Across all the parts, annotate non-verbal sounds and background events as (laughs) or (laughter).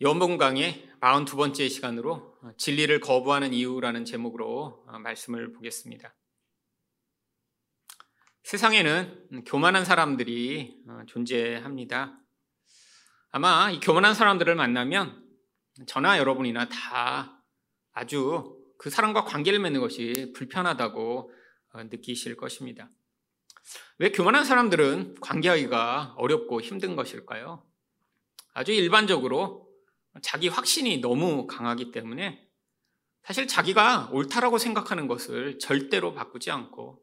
연봉 강의 42번째 시간으로 진리를 거부하는 이유라는 제목으로 말씀을 보겠습니다. 세상에는 교만한 사람들이 존재합니다. 아마 이 교만한 사람들을 만나면 저나 여러분이나 다 아주 그 사람과 관계를 맺는 것이 불편하다고 느끼실 것입니다. 왜 교만한 사람들은 관계하기가 어렵고 힘든 것일까요? 아주 일반적으로 자기 확신이 너무 강하기 때문에 사실 자기가 옳다라고 생각하는 것을 절대로 바꾸지 않고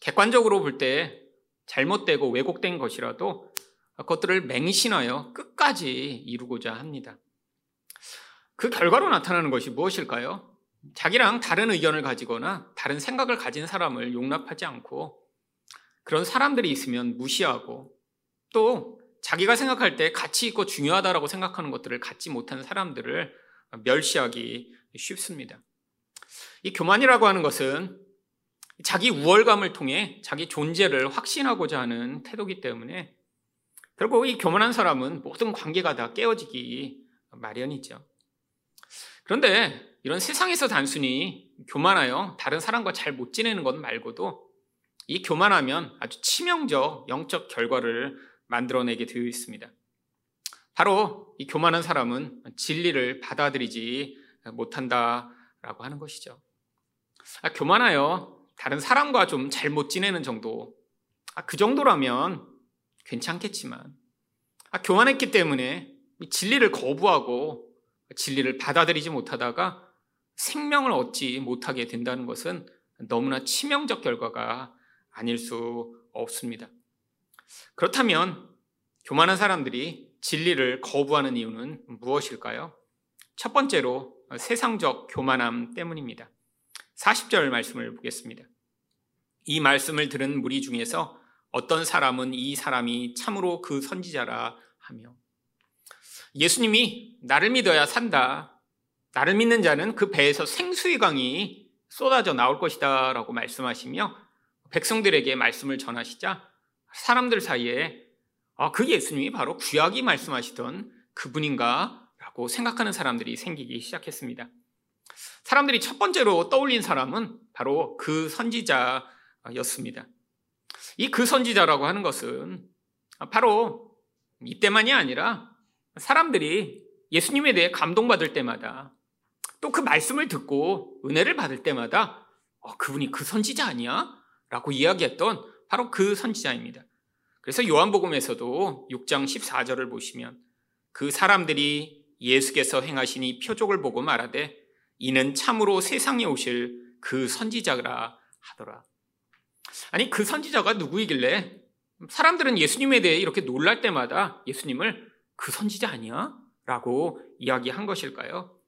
객관적으로 볼 때 잘못되고 왜곡된 것이라도 그것들을 맹신하여 끝까지 이루고자 합니다. 그 결과로 나타나는 것이 무엇일까요? 자기랑 다른 의견을 가지거나 다른 생각을 가진 사람을 용납하지 않고 그런 사람들이 있으면 무시하고 또 자기가 생각할 때 가치 있고 중요하다라고 생각하는 것들을 갖지 못한 사람들을 멸시하기 쉽습니다. 이 교만이라고 하는 것은 자기 우월감을 통해 자기 존재를 확신하고자 하는 태도기 때문에 결국 이 교만한 사람은 모든 관계가 다 깨어지기 마련이죠. 그런데 이런 세상에서 단순히 교만하여 다른 사람과 잘 못 지내는 것 말고도 이 교만하면 아주 치명적 영적 결과를 만들어내게 되어 있습니다. 바로 이 교만한 사람은 진리를 받아들이지 못한다라고 하는 것이죠. 아, 교만하여 다른 사람과 좀 잘못 지내는 정도, 아, 그 정도라면 괜찮겠지만, 아, 교만했기 때문에 진리를 거부하고 진리를 받아들이지 못하다가 생명을 얻지 못하게 된다는 것은 너무나 치명적 결과가 아닐 수 없습니다. 그렇다면 교만한 사람들이 진리를 거부하는 이유는 무엇일까요? 첫 번째로 세상적 교만함 때문입니다. 40절 말씀을 보겠습니다. 이 말씀을 들은 무리 중에서 어떤 사람은 이 사람이 참으로 그 선지자라 하며 예수님이 나를 믿어야 산다. 나를 믿는 자는 그 배에서 생수의 강이 쏟아져 나올 것이다 라고 말씀하시며 백성들에게 말씀을 전하시자 사람들 사이에 아, 그 예수님이 바로 구약이 말씀하시던 그분인가? 라고 생각하는 사람들이 생기기 시작했습니다. 사람들이 첫 번째로 떠올린 사람은 바로 그 선지자였습니다. 이 그 선지자라고 하는 것은 바로 이때만이 아니라 사람들이 예수님에 대해 감동받을 때마다 또 그 말씀을 듣고 은혜를 받을 때마다 어, 그분이 그 선지자 아니야? 라고 이야기했던 바로 그 선지자입니다. 그래서 요한복음에서도 6장 14절을 보시면 그 사람들이 예수께서 행하신 이 표적을 보고 말하되 이는 참으로 세상에 오실 그 선지자라 하더라. 아니 그 선지자가 누구이길래 사람들은 예수님에 대해 이렇게 놀랄 때마다 예수님을 그 선지자 아니야? 라고 이야기한 것일까요?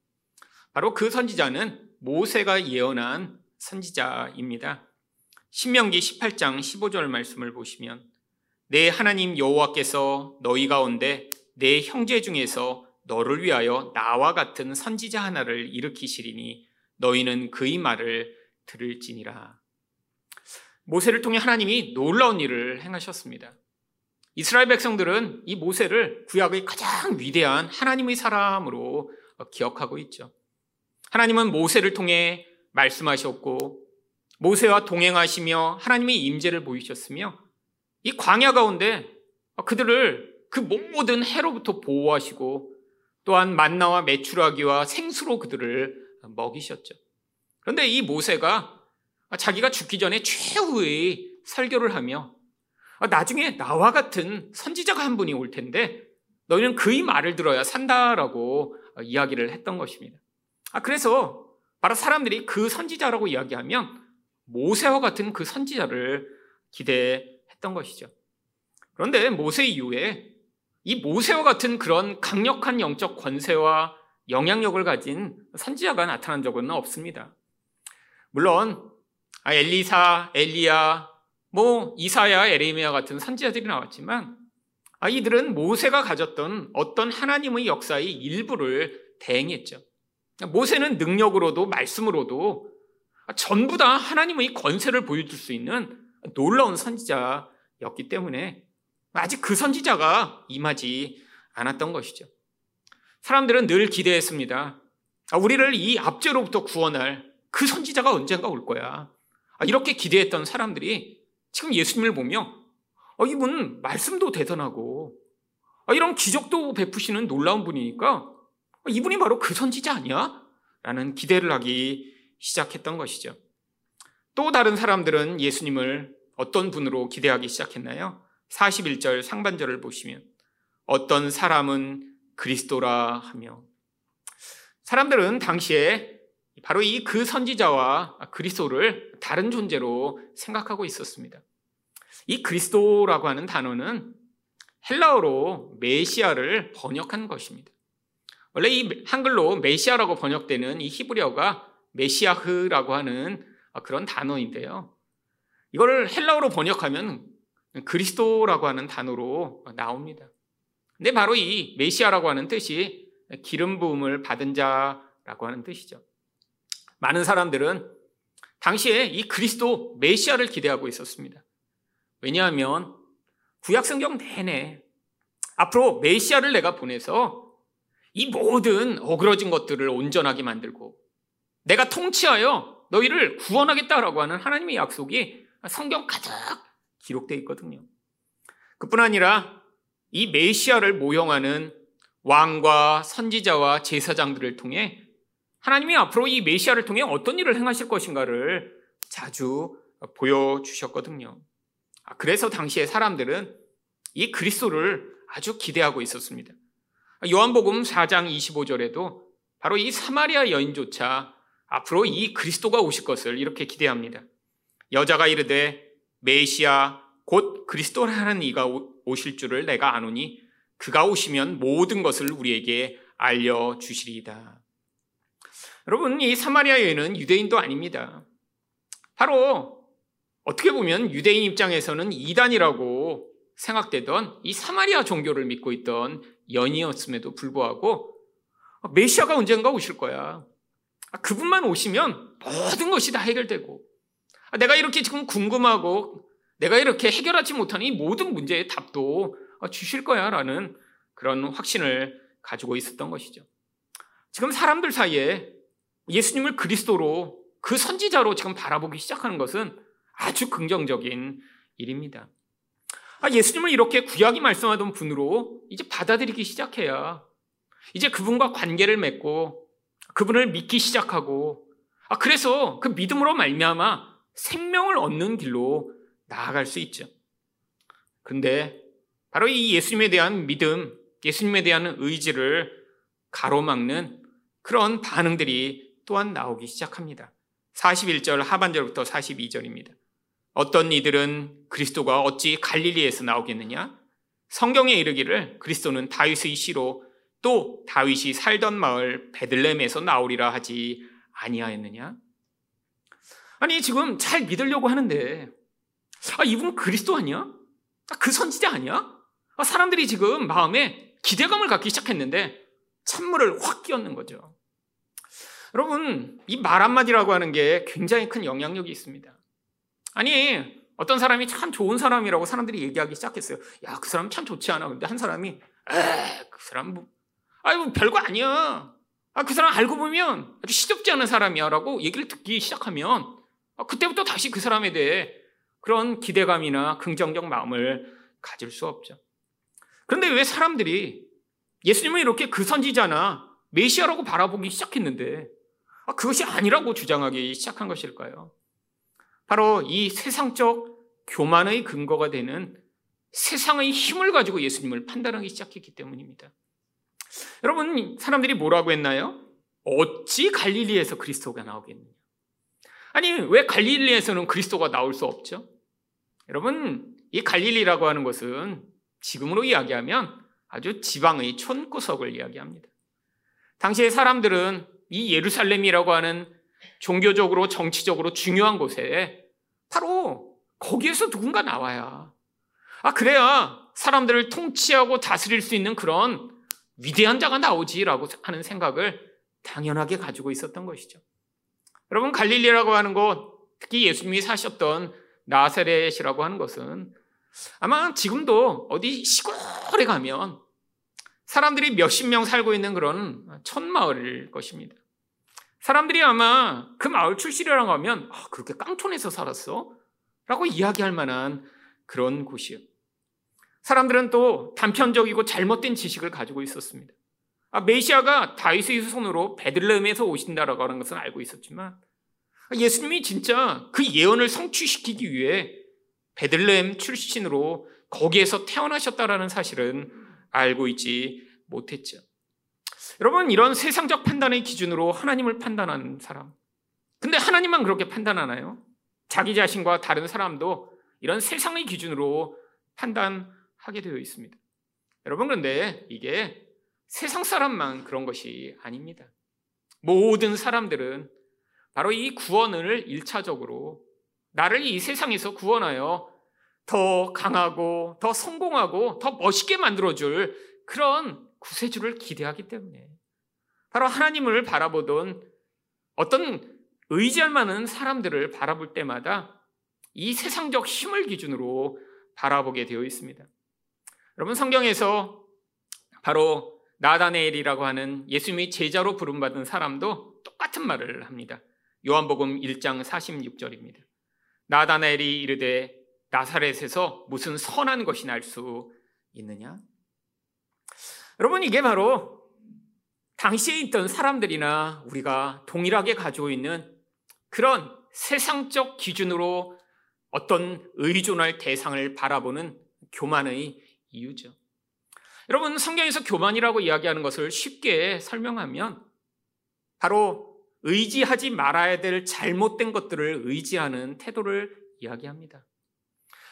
바로 그 선지자는 모세가 예언한 선지자입니다. 신명기 18장 15절 말씀을 보시면 내 하나님 여호와께서 너희 가운데 내 형제 중에서 너를 위하여 나와 같은 선지자 하나를 일으키시리니 너희는 그의 말을 들을지니라. 모세를 통해 하나님이 놀라운 일을 행하셨습니다. 이스라엘 백성들은 이 모세를 구약의 가장 위대한 하나님의 사람으로 기억하고 있죠. 하나님은 모세를 통해 말씀하셨고 모세와 동행하시며 하나님의 임재를 보이셨으며 이 광야 가운데 그들을 그 모든 해로부터 보호하시고 또한 만나와 메추라기와 생수로 그들을 먹이셨죠. 그런데 이 모세가 자기가 죽기 전에 최후의 설교를 하며 나중에 나와 같은 선지자가 한 분이 올 텐데 너희는 그의 말을 들어야 산다라고 이야기를 했던 것입니다. 그래서 바로 사람들이 그 선지자라고 이야기하면 모세와 같은 그 선지자를 기대했던 것이죠. 그런데 모세 이후에 이 모세와 같은 그런 강력한 영적 권세와 영향력을 가진 선지자가 나타난 적은 없습니다. 물론 아, 엘리사, 엘리야, 뭐 이사야, 에레미야 같은 선지자들이 나왔지만 아, 이들은 모세가 가졌던 어떤 하나님의 역사의 일부를 대행했죠. 모세는 능력으로도 말씀으로도 전부 다 하나님의 권세를 보여줄 수 있는 놀라운 선지자였기 때문에 아직 그 선지자가 임하지 않았던 것이죠. 사람들은 늘 기대했습니다. 아, 우리를 이 압제로부터 구원할 그 선지자가 언젠가 올 거야. 아, 이렇게 기대했던 사람들이 지금 예수님을 보며 어, 이분 말씀도 대단하고 아, 이런 기적도 베푸시는 놀라운 분이니까 이분이 바로 그 선지자 아니야? 라는 기대를 하기 시작했던 것이죠. 또 다른 사람들은 예수님을 어떤 분으로 기대하기 시작했나요? 41절 상반절을 보시면 어떤 사람은 그리스도라 하며 사람들은 당시에 바로 이 그 선지자와 그리스도를 다른 존재로 생각하고 있었습니다. 이 그리스도라고 하는 단어는 헬라어로 메시아를 번역한 것입니다. 원래 이 한글로 메시아라고 번역되는 이 히브리어가 메시아흐라고 하는 그런 단어인데요. 이걸 헬라어로 번역하면 그리스도라고 하는 단어로 나옵니다. 근데 바로 이 메시아라고 하는 뜻이 기름 부음을 받은 자라고 하는 뜻이죠. 많은 사람들은 당시에 이 그리스도 메시아를 기대하고 있었습니다. 왜냐하면 구약 성경 내내 앞으로 메시아를 내가 보내서 이 모든 어그러진 것들을 온전하게 만들고 내가 통치하여 너희를 구원하겠다라고 하는 하나님의 약속이 성경 가득 기록되어 있거든요. 그뿐 아니라 이 메시아를 모형하는 왕과 선지자와 제사장들을 통해 하나님이 앞으로 이 메시아를 통해 어떤 일을 행하실 것인가를 자주 보여주셨거든요. 아, 그래서 당시에 사람들은 이 그리스도를 아주 기대하고 있었습니다. 요한복음 4장 25절에도 바로 이 사마리아 여인조차 앞으로 이 그리스도가 오실 것을 이렇게 기대합니다. 여자가 이르되 메시아 곧 그리스도라는 이가 오실 줄을 내가 아노니 그가 오시면 모든 것을 우리에게 알려 주시리이다. 여러분 이 사마리아 여인은 유대인도 아닙니다. 바로 어떻게 보면 유대인 입장에서는 이단이라고 생각되던 이 사마리아 종교를 믿고 있던 연이었음에도 불구하고 메시아가 언젠가 오실 거야. 그분만 오시면 모든 것이 다 해결되고 내가 이렇게 지금 궁금하고 내가 이렇게 해결하지 못하는 이 모든 문제의 답도 주실 거야 라는 그런 확신을 가지고 있었던 것이죠. 지금 사람들 사이에 예수님을 그리스도로 그 선지자로 지금 바라보기 시작하는 것은 아주 긍정적인 일입니다. 아, 예수님을 이렇게 구약이 말씀하던 분으로 이제 받아들이기 시작해야 이제 그분과 관계를 맺고 그분을 믿기 시작하고 아, 그래서 그 믿음으로 말미암아 생명을 얻는 길로 나아갈 수 있죠. 근데 바로 이 예수님에 대한 믿음, 예수님에 대한 의지를 가로막는 그런 반응들이 또한 나오기 시작합니다. 41절 하반절부터 42절입니다. 어떤 이들은 그리스도가 어찌 갈릴리에서 나오겠느냐? 성경에 이르기를 그리스도는 다윗의 시로 또 다윗이 살던 마을 베들렘에서 나오리라 하지 아니하였느냐? 아니 지금 잘 믿으려고 하는데 아 이분 그리스도 아니야? 아, 그 선지자 아니야? 아, 사람들이 지금 마음에 기대감을 갖기 시작했는데 찬물을 확 끼얹는 거죠. 여러분 이 말 한마디라고 하는 게 굉장히 큰 영향력이 있습니다. 아니 어떤 사람이 참 좋은 사람이라고 사람들이 얘기하기 시작했어요. 야 그 사람 참 좋지 않아. 근데 한 사람이 에그 사람 뭐 아유 뭐 별거 아니야. 아 그 사람 알고 보면 아주 시덥지 않은 사람이야 라고 얘기를 듣기 시작하면 아, 그때부터 다시 그 사람에 대해 그런 기대감이나 긍정적 마음을 가질 수 없죠. 그런데 왜 사람들이 예수님을 이렇게 그 선지자나 메시아라고 바라보기 시작했는데 아, 그것이 아니라고 주장하기 시작한 것일까요? 바로 이 세상적 교만의 근거가 되는 세상의 힘을 가지고 예수님을 판단하기 시작했기 때문입니다. 여러분, 사람들이 뭐라고 했나요? 어찌 갈릴리에서 그리스도가 나오겠느냐? 아니, 왜 갈릴리에서는 그리스도가 나올 수 없죠? 여러분, 이 갈릴리라고 하는 것은 지금으로 이야기하면 아주 지방의 촌구석을 이야기합니다. 당시의 사람들은 이 예루살렘이라고 하는 종교적으로 정치적으로 중요한 곳에 바로 거기에서 누군가 나와야 아 그래야 사람들을 통치하고 다스릴 수 있는 그런 위대한 자가 나오지라고 하는 생각을 당연하게 가지고 있었던 것이죠. 여러분 갈릴리라고 하는 곳 특히 예수님이 사셨던 나사렛이라고 하는 것은 아마 지금도 어디 시골에 가면 사람들이 몇십 명 살고 있는 그런 촌마을일 것입니다. 사람들이 아마 그 마을 출신이라고 하면 아, 그렇게 깡촌에서 살았어? 라고 이야기할 만한 그런 곳이요. 사람들은 또 단편적이고 잘못된 지식을 가지고 있었습니다. 아, 메시아가 다윗의 손으로 베들레헴에서 오신다라고 하는 것은 알고 있었지만 예수님이 진짜 그 예언을 성취시키기 위해 베들레헴 출신으로 거기에서 태어나셨다라는 사실은 알고 있지 못했죠. 여러분 이런 세상적 판단의 기준으로 하나님을 판단하는 사람. 근데 하나님만 그렇게 판단하나요? 자기 자신과 다른 사람도 이런 세상의 기준으로 판단 하게 되어 있습니다. 여러분 그런데 이게 세상 사람만 그런 것이 아닙니다. 모든 사람들은 바로 이 구원을 일차적으로 나를 이 세상에서 구원하여 더 강하고 더 성공하고 더 멋있게 만들어줄 그런 구세주를 기대하기 때문에 바로 하나님을 바라보던 어떤 의지할 만한 사람들을 바라볼 때마다 이 세상적 힘을 기준으로 바라보게 되어 있습니다. 여러분 성경에서 바로 나다네엘이라고 하는 예수님의 제자로 부름받은 사람도 똑같은 말을 합니다. 요한복음 1장 46절입니다. 나다나엘이 이르되 나사렛에서 무슨 선한 것이 날 수 있느냐? 여러분 이게 바로 당시에 있던 사람들이나 우리가 동일하게 가지고 있는 그런 세상적 기준으로 어떤 의존할 대상을 바라보는 교만의 이유죠. 여러분 성경에서 교만이라고 이야기하는 것을 쉽게 설명하면 바로 의지하지 말아야 될 잘못된 것들을 의지하는 태도를 이야기합니다.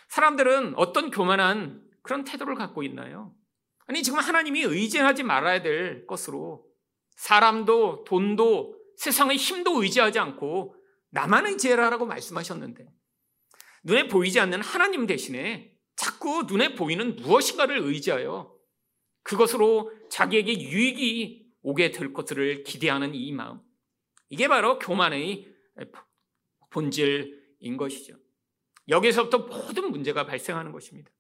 사람들은 어떤 교만한 그런 태도를 갖고 있나요? 아니, 지금 하나님이 의지하지 말아야 될 것으로 사람도 돈도 세상의 힘도 의지하지 않고 나만 의지해라라고 말씀하셨는데 눈에 보이지 않는 하나님 대신에 자꾸 눈에 보이는 무엇인가를 의지하여 그것으로 자기에게 유익이 오게 될 것들을 기대하는 이 마음. 이게 바로 교만의 본질인 것이죠. 여기서부터 모든 문제가 발생하는 것입니다.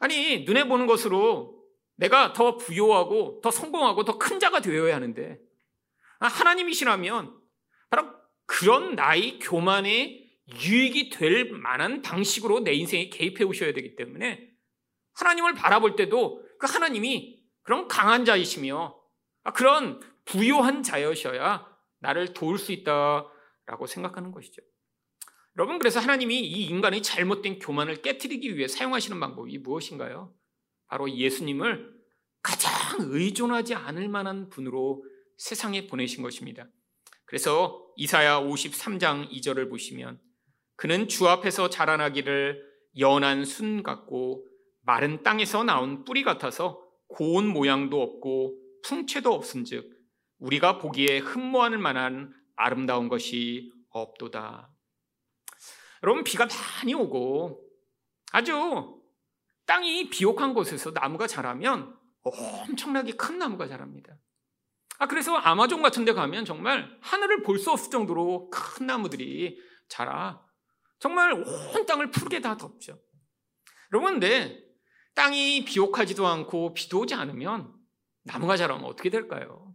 아니, 눈에 보는 것으로 내가 더 부요하고 더 성공하고 더 큰 자가 되어야 하는데, 아, 하나님이시라면 바로 그런 나의 교만에 유익이 될 만한 방식으로 내 인생에 개입해 오셔야 되기 때문에 하나님을 바라볼 때도 그 하나님이 그런 강한 자이시며 아, 그런 부요한 자여셔야 나를 도울 수 있다라고 생각하는 것이죠. 여러분, 그래서 하나님이 이 인간의 잘못된 교만을 깨뜨리기 위해 사용하시는 방법이 무엇인가요? 바로 예수님을 가장 의존하지 않을 만한 분으로 세상에 보내신 것입니다. 그래서 이사야 53장 2절을 보시면 그는 주 앞에서 자라나기를 연한 순 같고 마른 땅에서 나온 뿌리 같아서 고운 모양도 없고 풍채도 없은즉 우리가 보기에 흠모하는 만한 아름다운 것이 없도다. 여러분 비가 많이 오고 아주 땅이 비옥한 곳에서 나무가 자라면 엄청나게 큰 나무가 자랍니다. 아 그래서 아마존 같은 데 가면 정말 하늘을 볼 수 없을 정도로 큰 나무들이 자라 정말 온 땅을 푸르게 다 덮죠. 근데 땅이 비옥하지도 않고 비도 오지 않으면 나무가 자라면 어떻게 될까요?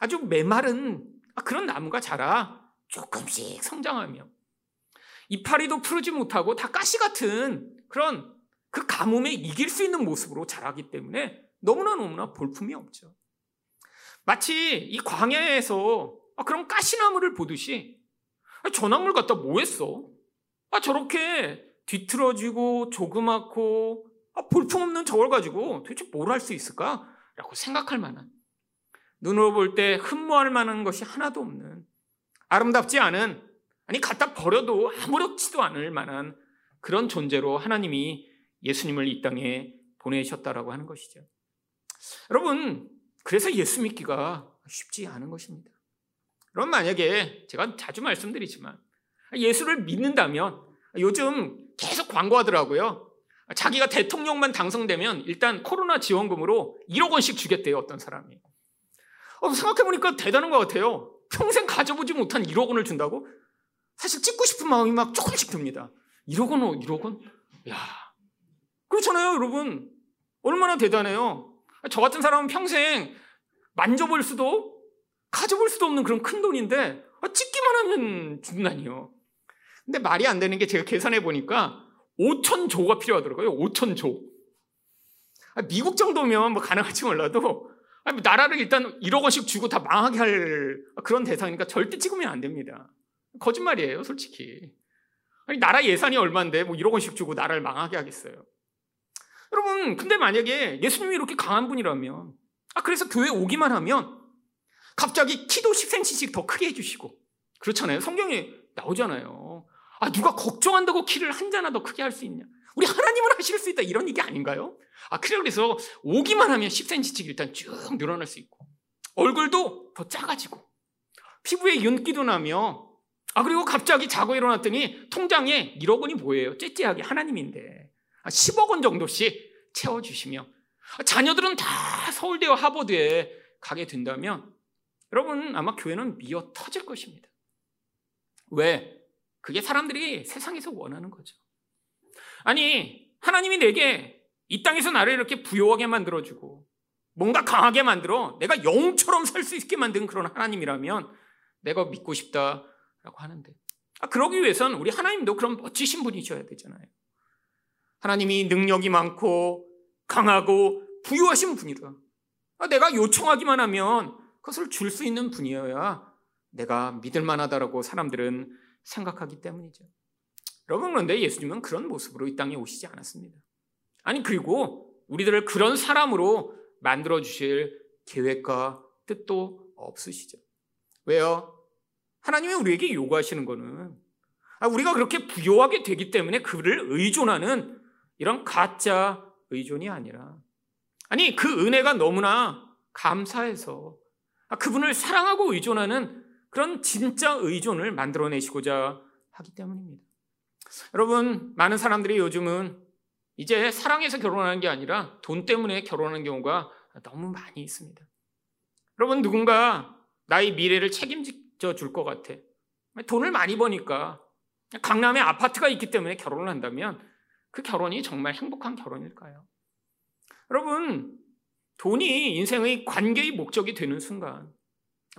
아주 메마른 그런 나무가 자라 조금씩 성장하며 이파리도 푸르지 못하고 다 가시 같은 그런 그 가뭄에 이길 수 있는 모습으로 자라기 때문에 너무나 너무나 볼품이 없죠. 마치 이 광야에서 아, 그런 가시나무를 보듯이 아, 저 나무를 갖다 뭐 했어? 아, 저렇게 뒤틀어지고 조그맣고 볼품없는 저걸 가지고 도대체 뭘 할 수 있을까? 라고 생각할 만한 눈으로 볼 때 흠모할 만한 것이 하나도 없는 아름답지 않은 아니 갖다 버려도 아무렇지도 않을 만한 그런 존재로 하나님이 예수님을 이 땅에 보내셨다라고 하는 것이죠. 여러분 그래서 예수 믿기가 쉽지 않은 것입니다. 여러분 만약에 제가 자주 말씀드리지만 예수를 믿는다면 요즘 계속 광고하더라고요. 자기가 대통령만 당선되면 일단 코로나 지원금으로 1억 원씩 주겠대요 어떤 사람이. 어, 생각해보니까 대단한 것 같아요. 평생 가져보지 못한 1억 원을 준다고? 사실 찍고 싶은 마음이 막 조금씩 듭니다. 1억 원, 1억 원? 야 그렇잖아요, 여러분. 얼마나 대단해요. 저 같은 사람은 평생 만져볼 수도 가져볼 수도 없는 그런 큰 돈인데 아, 찍기만 하면 죽나니요. 근데 말이 안 되는 게 제가 계산해 보니까 5천 조가 필요하더라고요. 5천조. 아, 미국 정도면 뭐 가능할지 몰라도 뭐 나라를 일단 1억 원씩 주고 다 망하게 할 그런 대상이니까 절대 찍으면 안 됩니다. 거짓말이에요, 솔직히. 아니, 나라 예산이 얼마인데 뭐 1억 원씩 주고 나라를 망하게 하겠어요. 여러분, 근데 만약에 예수님이 이렇게 강한 분이라면, 아, 그래서 교회 오기만 하면 갑자기 키도 10cm씩 더 크게 해주시고, 그렇잖아요. 성경에 나오잖아요. 아, 누가 걱정한다고 키를 한 자나 더 크게 할 수 있냐? 우리 하나님은 하실 수 있다. 이런 얘기 아닌가요? 아, 그래, 그래서 오기만 하면 10cm씩 일단 쭉 늘어날 수 있고, 얼굴도 더 작아지고, 피부에 윤기도 나며, 아, 그리고 갑자기 자고 일어났더니 통장에 1억 원이 뭐예요? 째째하게 하나님인데. 10억 아, 원 정도씩 채워주시며, 아, 자녀들은 다 서울대와 하버드에 가게 된다면, 여러분, 아마 교회는 미어 터질 것입니다. 왜? 그게 사람들이 세상에서 원하는 거죠. 아니, 하나님이 내게 이 땅에서 나를 이렇게 부요하게 만들어주고, 뭔가 강하게 만들어 내가 영처럼 살 수 있게 만든 그런 하나님이라면 내가 믿고 싶다라고 하는데. 아, 그러기 위해서는 우리 하나님도 그런 멋지신 분이셔야 되잖아요. 하나님이 능력이 많고 강하고 부유하신 분이라. 아, 내가 요청하기만 하면 그것을 줄 수 있는 분이어야 내가 믿을 만하다라고 사람들은 생각하기 때문이죠. 여러분 그런데 예수님은 그런 모습으로 이 땅에 오시지 않았습니다. 아니 그리고 우리들을 그런 사람으로 만들어 주실 계획과 뜻도 없으시죠. 왜요? 하나님이 우리에게 요구하시는 거는 아, 우리가 그렇게 부요하게 되기 때문에 그를 의존하는 이런 가짜 의존이 아니라 아니 그 은혜가 너무나 감사해서 아, 그분을 사랑하고 의존하는 그런 진짜 의존을 만들어내시고자 하기 때문입니다. 여러분 많은 사람들이 요즘은 이제 사랑해서 결혼하는 게 아니라 돈 때문에 결혼하는 경우가 너무 많이 있습니다. 여러분 누군가 나의 미래를 책임져 줄 것 같아. 돈을 많이 버니까 강남에 아파트가 있기 때문에 결혼을 한다면 그 결혼이 정말 행복한 결혼일까요? 여러분, 돈이 인생의 관계의 목적이 되는 순간,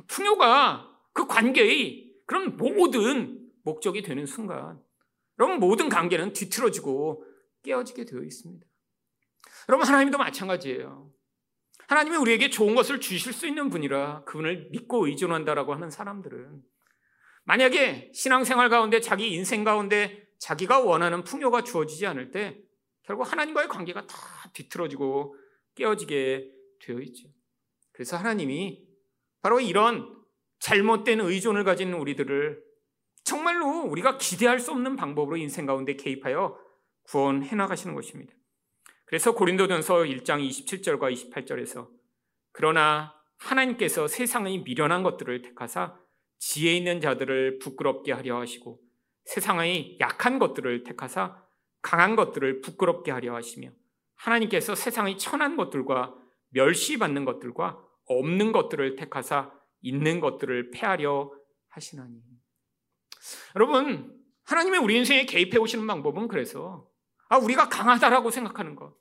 풍요가 그 관계의 그런 모든 목적이 되는 순간, 여러분, 모든 관계는 뒤틀어지고 깨어지게 되어 있습니다. 여러분, 하나님도 마찬가지예요. 하나님이 우리에게 좋은 것을 주실 수 있는 분이라 그분을 믿고 의존한다라고 하는 사람들은 만약에 신앙생활 가운데 자기 인생 가운데 자기가 원하는 풍요가 주어지지 않을 때 결국 하나님과의 관계가 다 뒤틀어지고 깨어지게 되어 있죠. 그래서 하나님이 바로 이런 잘못된 의존을 가진 우리들을 정말로 우리가 기대할 수 없는 방법으로 인생 가운데 개입하여 구원해 나가시는 것입니다. 그래서 고린도전서 1장 27절과 28절에서 그러나 하나님께서 세상의 미련한 것들을 택하사 지혜 있는 자들을 부끄럽게 하려 하시고 세상의 약한 것들을 택하사 강한 것들을 부끄럽게 하려 하시며 하나님께서 세상의 천한 것들과 멸시받는 것들과 없는 것들을 택하사 있는 것들을 패하려 하시나니. 여러분, 하나님의 우리 인생에 개입해 오시는 방법은 그래서 아, 우리가 강하다라고 생각하는 것,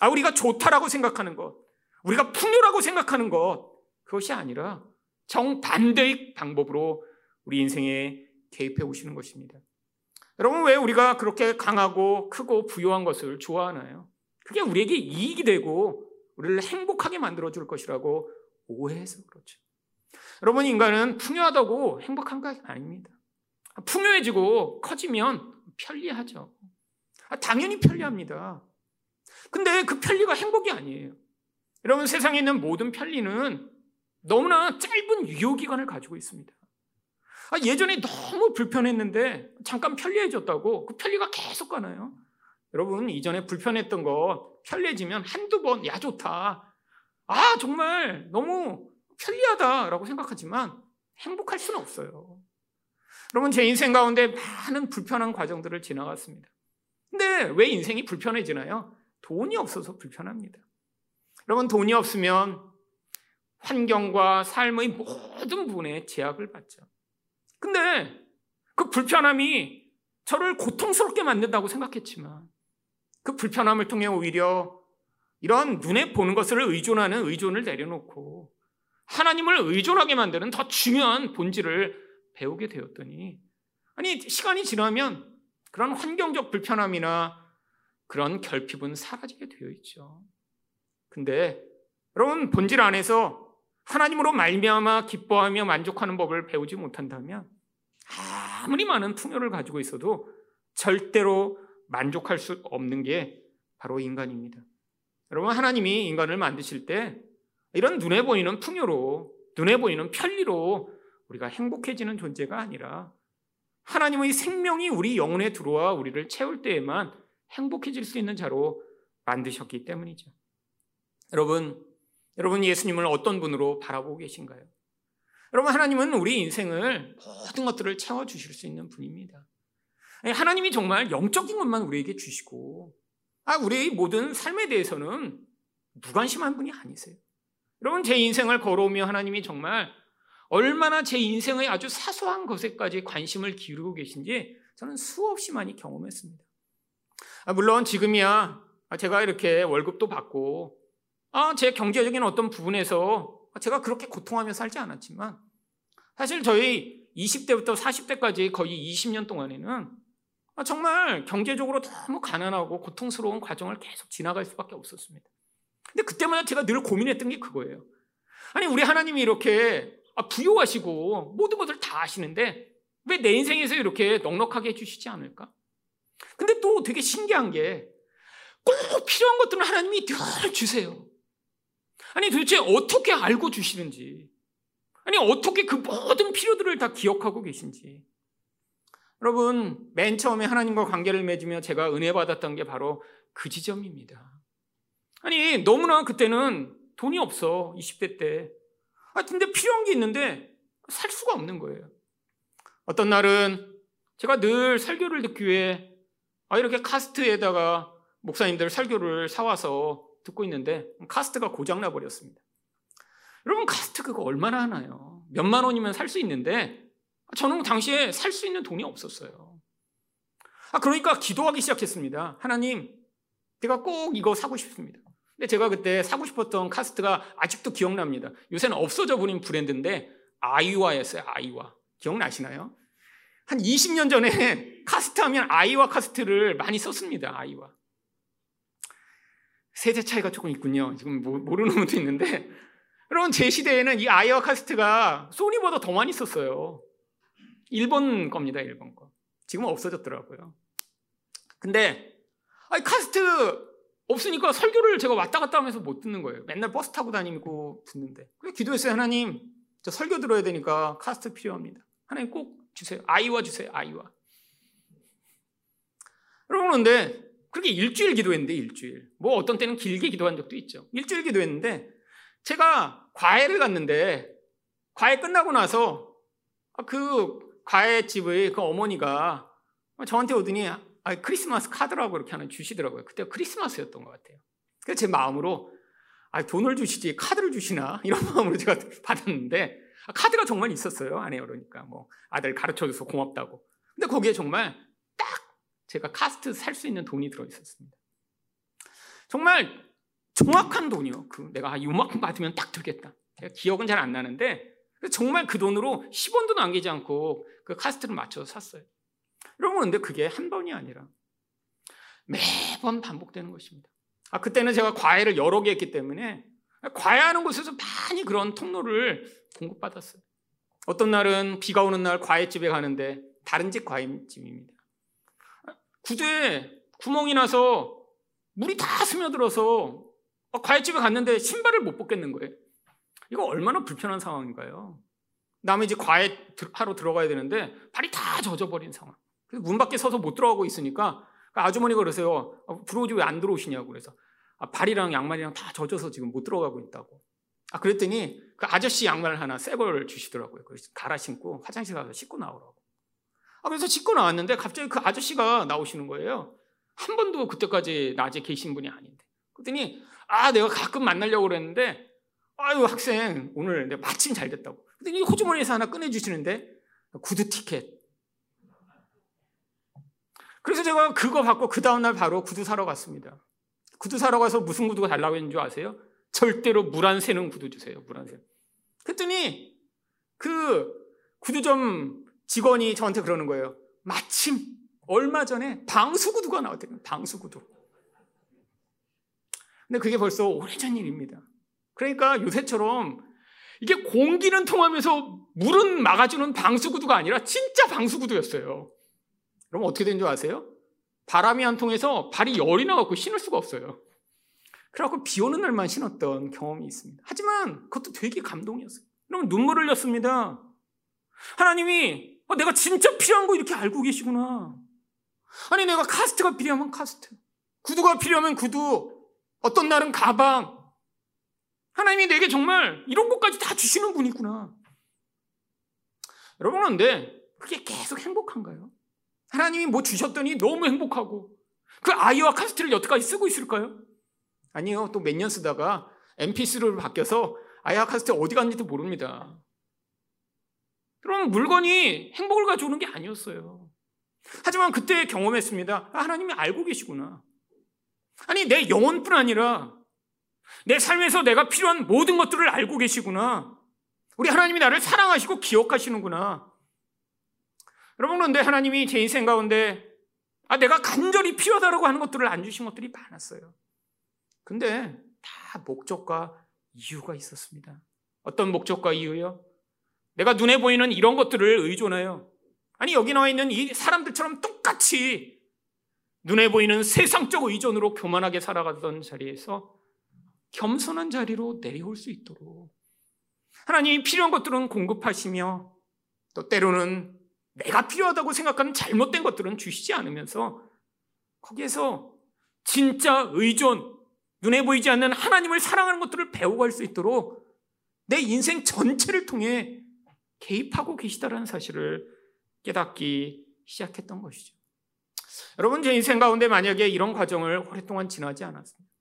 아, 우리가 좋다라고 생각하는 것, 우리가 풍요라고 생각하는 것, 그것이 아니라 정반대의 방법으로 우리 인생에 개입해 오시는 것입니다. 여러분, 왜 우리가 그렇게 강하고 크고 부유한 것을 좋아하나요? 그게 우리에게 이익이 되고 우리를 행복하게 만들어 줄 것이라고 오해해서 그렇죠. 여러분, 인간은 풍요하다고 행복한 거 아닙니다. 풍요해지고 커지면 편리하죠. 아, 당연히 편리합니다. 근데 그 편리가 행복이 아니에요. 여러분, 세상에 있는 모든 편리는 너무나 짧은 유효기간을 가지고 있습니다. 아, 예전에 너무 불편했는데 잠깐 편리해졌다고 그 편리가 계속 가나요? 여러분, 이전에 불편했던 거 편리해지면 한두 번, 야, 좋다. 아, 정말 너무 편리하다라고 생각하지만 행복할 수는 없어요. 여러분, 제 인생 가운데 많은 불편한 과정들을 지나갔습니다. 근데 왜 인생이 불편해지나요? 돈이 없어서 불편합니다. 여러분, 돈이 없으면 환경과 삶의 모든 부분에 제약을 받죠. 근데 그 불편함이 저를 고통스럽게 만든다고 생각했지만 그 불편함을 통해 오히려 이런 눈에 보는 것을 의존하는 의존을 내려놓고 하나님을 의존하게 만드는 더 중요한 본질을 배우게 되었더니 아니 시간이 지나면 그런 환경적 불편함이나 그런 결핍은 사라지게 되어 있죠. 근데 여러분 본질 안에서 하나님으로 말미암아 기뻐하며 만족하는 법을 배우지 못한다면 아무리 많은 풍요를 가지고 있어도 절대로 만족할 수 없는 게 바로 인간입니다. 여러분 하나님이 인간을 만드실 때 이런 눈에 보이는 풍요로 눈에 보이는 편리로 우리가 행복해지는 존재가 아니라 하나님의 생명이 우리 영혼에 들어와 우리를 채울 때에만 행복해질 수 있는 자로 만드셨기 때문이죠. 여러분, 여러분 예수님을 어떤 분으로 바라보고 계신가요? 여러분 하나님은 우리 인생을 모든 것들을 채워 주실 수 있는 분입니다. 하나님이 정말 영적인 것만 우리에게 주시고 아, 우리의 모든 삶에 대해서는 무관심한 분이 아니세요. 여러분 제 인생을 걸어오며 하나님이 정말 얼마나 제 인생의 아주 사소한 것에까지 관심을 기울이고 계신지 저는 수없이 많이 경험했습니다. 아, 물론 지금이야 제가 이렇게 월급도 받고 아, 제 경제적인 어떤 부분에서 제가 그렇게 고통하며 살지 않았지만 사실 저희 20대부터 40대까지 거의 20년 동안에는 정말 경제적으로 너무 가난하고 고통스러운 과정을 계속 지나갈 수밖에 없었습니다. 근데 그때마다 제가 늘 고민했던 게 그거예요. 아니, 우리 하나님이 이렇게 아, 부여하시고 모든 것을 다 아시는데 왜 내 인생에서 이렇게 넉넉하게 해주시지 않을까? 근데 또 되게 신기한 게 꼭 필요한 것들은 하나님이 늘 주세요. 아니 도대체 어떻게 알고 주시는지 아니 어떻게 그 모든 필요들을 다 기억하고 계신지 여러분 맨 처음에 하나님과 관계를 맺으며 제가 은혜 받았던 게 바로 그 지점입니다. 아니 너무나 그때는 돈이 없어 20대 때 아, 근데 필요한 게 있는데 살 수가 없는 거예요. 어떤 날은 제가 늘 설교를 듣기 위해 아, 이렇게 카스트에다가 목사님들 설교를 사와서 듣고 있는데 카스트가 고장나 버렸습니다. 여러분 카스트 그거 얼마나 하나요? 몇만 원이면 살 수 있는데 저는 당시에 살 수 있는 돈이 없었어요. 아 그러니까 기도하기 시작했습니다. 하나님, 제가 꼭 이거 사고 싶습니다. 근데 제가 그때 사고 싶었던 카세트가 아직도 기억납니다. 요새는 없어져 버린 브랜드인데 아이와였어요. 아이와. 기억나시나요? 한 20년 전에 (laughs) 카세트 하면 아이와 카세트를 많이 썼습니다. 아이와. 세대 차이가 조금 있군요. 지금 모르는 분도 있는데 여러분 제 시대에는 이 아이와 카세트가 소니보다 더 많이 썼어요. 일본 겁니다. 일본 거. 지금은 없어졌더라고요. 근데 아니 카세트 없으니까 설교를 제가 왔다 갔다 하면서 못 듣는 거예요. 맨날 버스 타고 다니고 듣는데. 그래서 기도했어요. 하나님, 저 설교 들어야 되니까 카세트 필요합니다. 하나님 꼭 주세요. 아이와 주세요. 아이와. 여러분, 그런데 그렇게 일주일 기도했는데, 일주일. 뭐 어떤 때는 길게 기도한 적도 있죠. 일주일 기도했는데, 제가 과외를 갔는데, 과외 끝나고 나서 그 과외집의 그 어머니가 저한테 오더니 아, 크리스마스 카드라고 이렇게 하나 주시더라고요. 그때 크리스마스였던 것 같아요. 그래서 제 마음으로 아, 돈을 주시지 카드를 주시나 이런 (laughs) 마음으로 제가 받았는데 아, 카드가 정말 있었어요. 안에 그러니까 뭐 아들 가르쳐줘서 고맙다고. 근데 거기에 정말 딱 제가 카스트 살 수 있는 돈이 들어 있었습니다. 정말 정확한 돈이요. 그 내가 이만큼 받으면 딱 들겠다. 제가 기억은 잘 안 나는데 정말 그 돈으로 10원도 남기지 않고 그 카스트를 맞춰서 샀어요. 여러분, 근데 그게 한 번이 아니라 매번 반복되는 것입니다. 아, 그때는 제가 과외를 여러 개 했기 때문에 과외하는 곳에서 많이 그런 통로를 공급받았어요. 어떤 날은 비가 오는 날 과외집에 가는데 다른 집 과외집입니다. 구두에 구멍이 나서 물이 다 스며들어서 과외집에 갔는데 신발을 못 벗겠는 거예요. 이거 얼마나 불편한 상황인가요? 남의 집 과외 하러 들어가야 되는데 발이 다 젖어버린 상황. 문 밖에 서서 못 들어가고 있으니까 그 아주머니가 그러세요. 아, 들어오지 왜 안 들어오시냐고 그래서 아, 발이랑 양말이랑 다 젖어서 지금 못 들어가고 있다고. 아 그랬더니 그 아저씨 양말 하나 새 걸 주시더라고요. 그래서 갈아 신고 화장실 가서 씻고 나오라고. 아 그래서 씻고 나왔는데 갑자기 그 아저씨가 나오시는 거예요. 한 번도 그때까지 낮에 계신 분이 아닌데. 그랬더니 아 내가 가끔 만나려고 그랬는데 아유 학생 오늘 내가 마침 잘 됐다고. 그랬더니 호주머니에서 하나 꺼내 주시는데 구두 티켓 그래서 제가 그거 받고 그 다음날 바로 구두 사러 갔습니다. 구두 사러 가서 무슨 구두가 달라고 했는 줄 아세요? 절대로 물 안 새는 구두 주세요. 물 안 새. 그랬더니 그 구두점 직원이 저한테 그러는 거예요. 마침 얼마 전에 방수 구두가 나왔대요. 방수 구두. 근데 그게 벌써 오래전 일입니다. 그러니까 요새처럼 이게 공기는 통하면서 물은 막아주는 방수 구두가 아니라 진짜 방수 구두였어요. 그럼 어떻게 된 줄 아세요? 바람이 안 통해서 발이 열이 나갖고 신을 수가 없어요. 그래갖고 비 오는 날만 신었던 경험이 있습니다. 하지만 그것도 되게 감동이었어요. 그러면 눈물 흘렸습니다. 하나님이 어, 내가 진짜 필요한 거 이렇게 알고 계시구나. 아니 내가 카스트가 필요하면 카스트, 구두가 필요하면 구두, 어떤 날은 가방. 하나님이 내게 정말 이런 것까지 다 주시는 분이구나. 여러분 그런데 그게 계속 행복한가요? 하나님이 뭐 주셨더니 너무 행복하고 그 아이와 카스트를 여태까지 쓰고 있을까요? 아니요. 또 몇 년 쓰다가 MP3로 바뀌어서 아이와 카스트 어디 갔는지도 모릅니다. 그럼 물건이 행복을 가져오는 게 아니었어요. 하지만 그때 경험했습니다. 아, 하나님이 알고 계시구나. 아니, 내 영혼뿐 아니라 내 삶에서 내가 필요한 모든 것들을 알고 계시구나. 우리 하나님이 나를 사랑하시고 기억하시는구나. 여러분, 그런데 하나님이 제 인생 가운데 아, 내가 간절히 필요하다고 하는 것들을 안 주신 것들이 많았어요. 근데 다 목적과 이유가 있었습니다. 어떤 목적과 이유요? 내가 눈에 보이는 이런 것들을 의존해요. 아니, 여기 나와 있는 이 사람들처럼 똑같이 눈에 보이는 세상적 의존으로 교만하게 살아가던 자리에서 겸손한 자리로 내려올 수 있도록 하나님이 필요한 것들은 공급하시며 또 때로는 내가 필요하다고 생각하는 잘못된 것들은 주시지 않으면서 거기에서 진짜 의존, 눈에 보이지 않는 하나님을 사랑하는 것들을 배워갈 수 있도록 내 인생 전체를 통해 개입하고 계시다라는 사실을 깨닫기 시작했던 것이죠. 여러분, 제 인생 가운데 만약에 이런 과정을 오랫동안 지나지 않았습니다.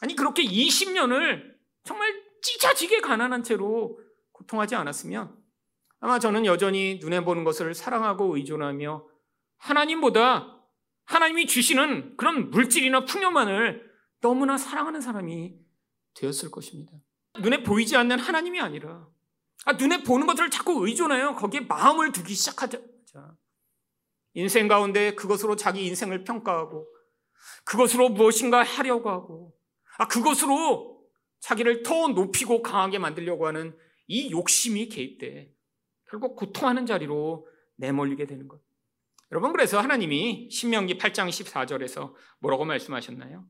아니, 그렇게 20년을 정말 찢어지게 가난한 채로 고통하지 않았으면 아마 저는 여전히 눈에 보는 것을 사랑하고 의존하며 하나님보다 하나님이 주시는 그런 물질이나 풍요만을 너무나 사랑하는 사람이 되었을 것입니다. 눈에 보이지 않는 하나님이 아니라 아, 눈에 보는 것들을 자꾸 의존해요. 거기에 마음을 두기 시작하자. 인생 가운데 그것으로 자기 인생을 평가하고 그것으로 무엇인가 하려고 하고 아, 그것으로 자기를 더 높이고 강하게 만들려고 하는 이 욕심이 개입돼 결국 고통하는 자리로 내몰리게 되는 것. 여러분 그래서 하나님이 신명기 8장 14절에서 뭐라고 말씀하셨나요?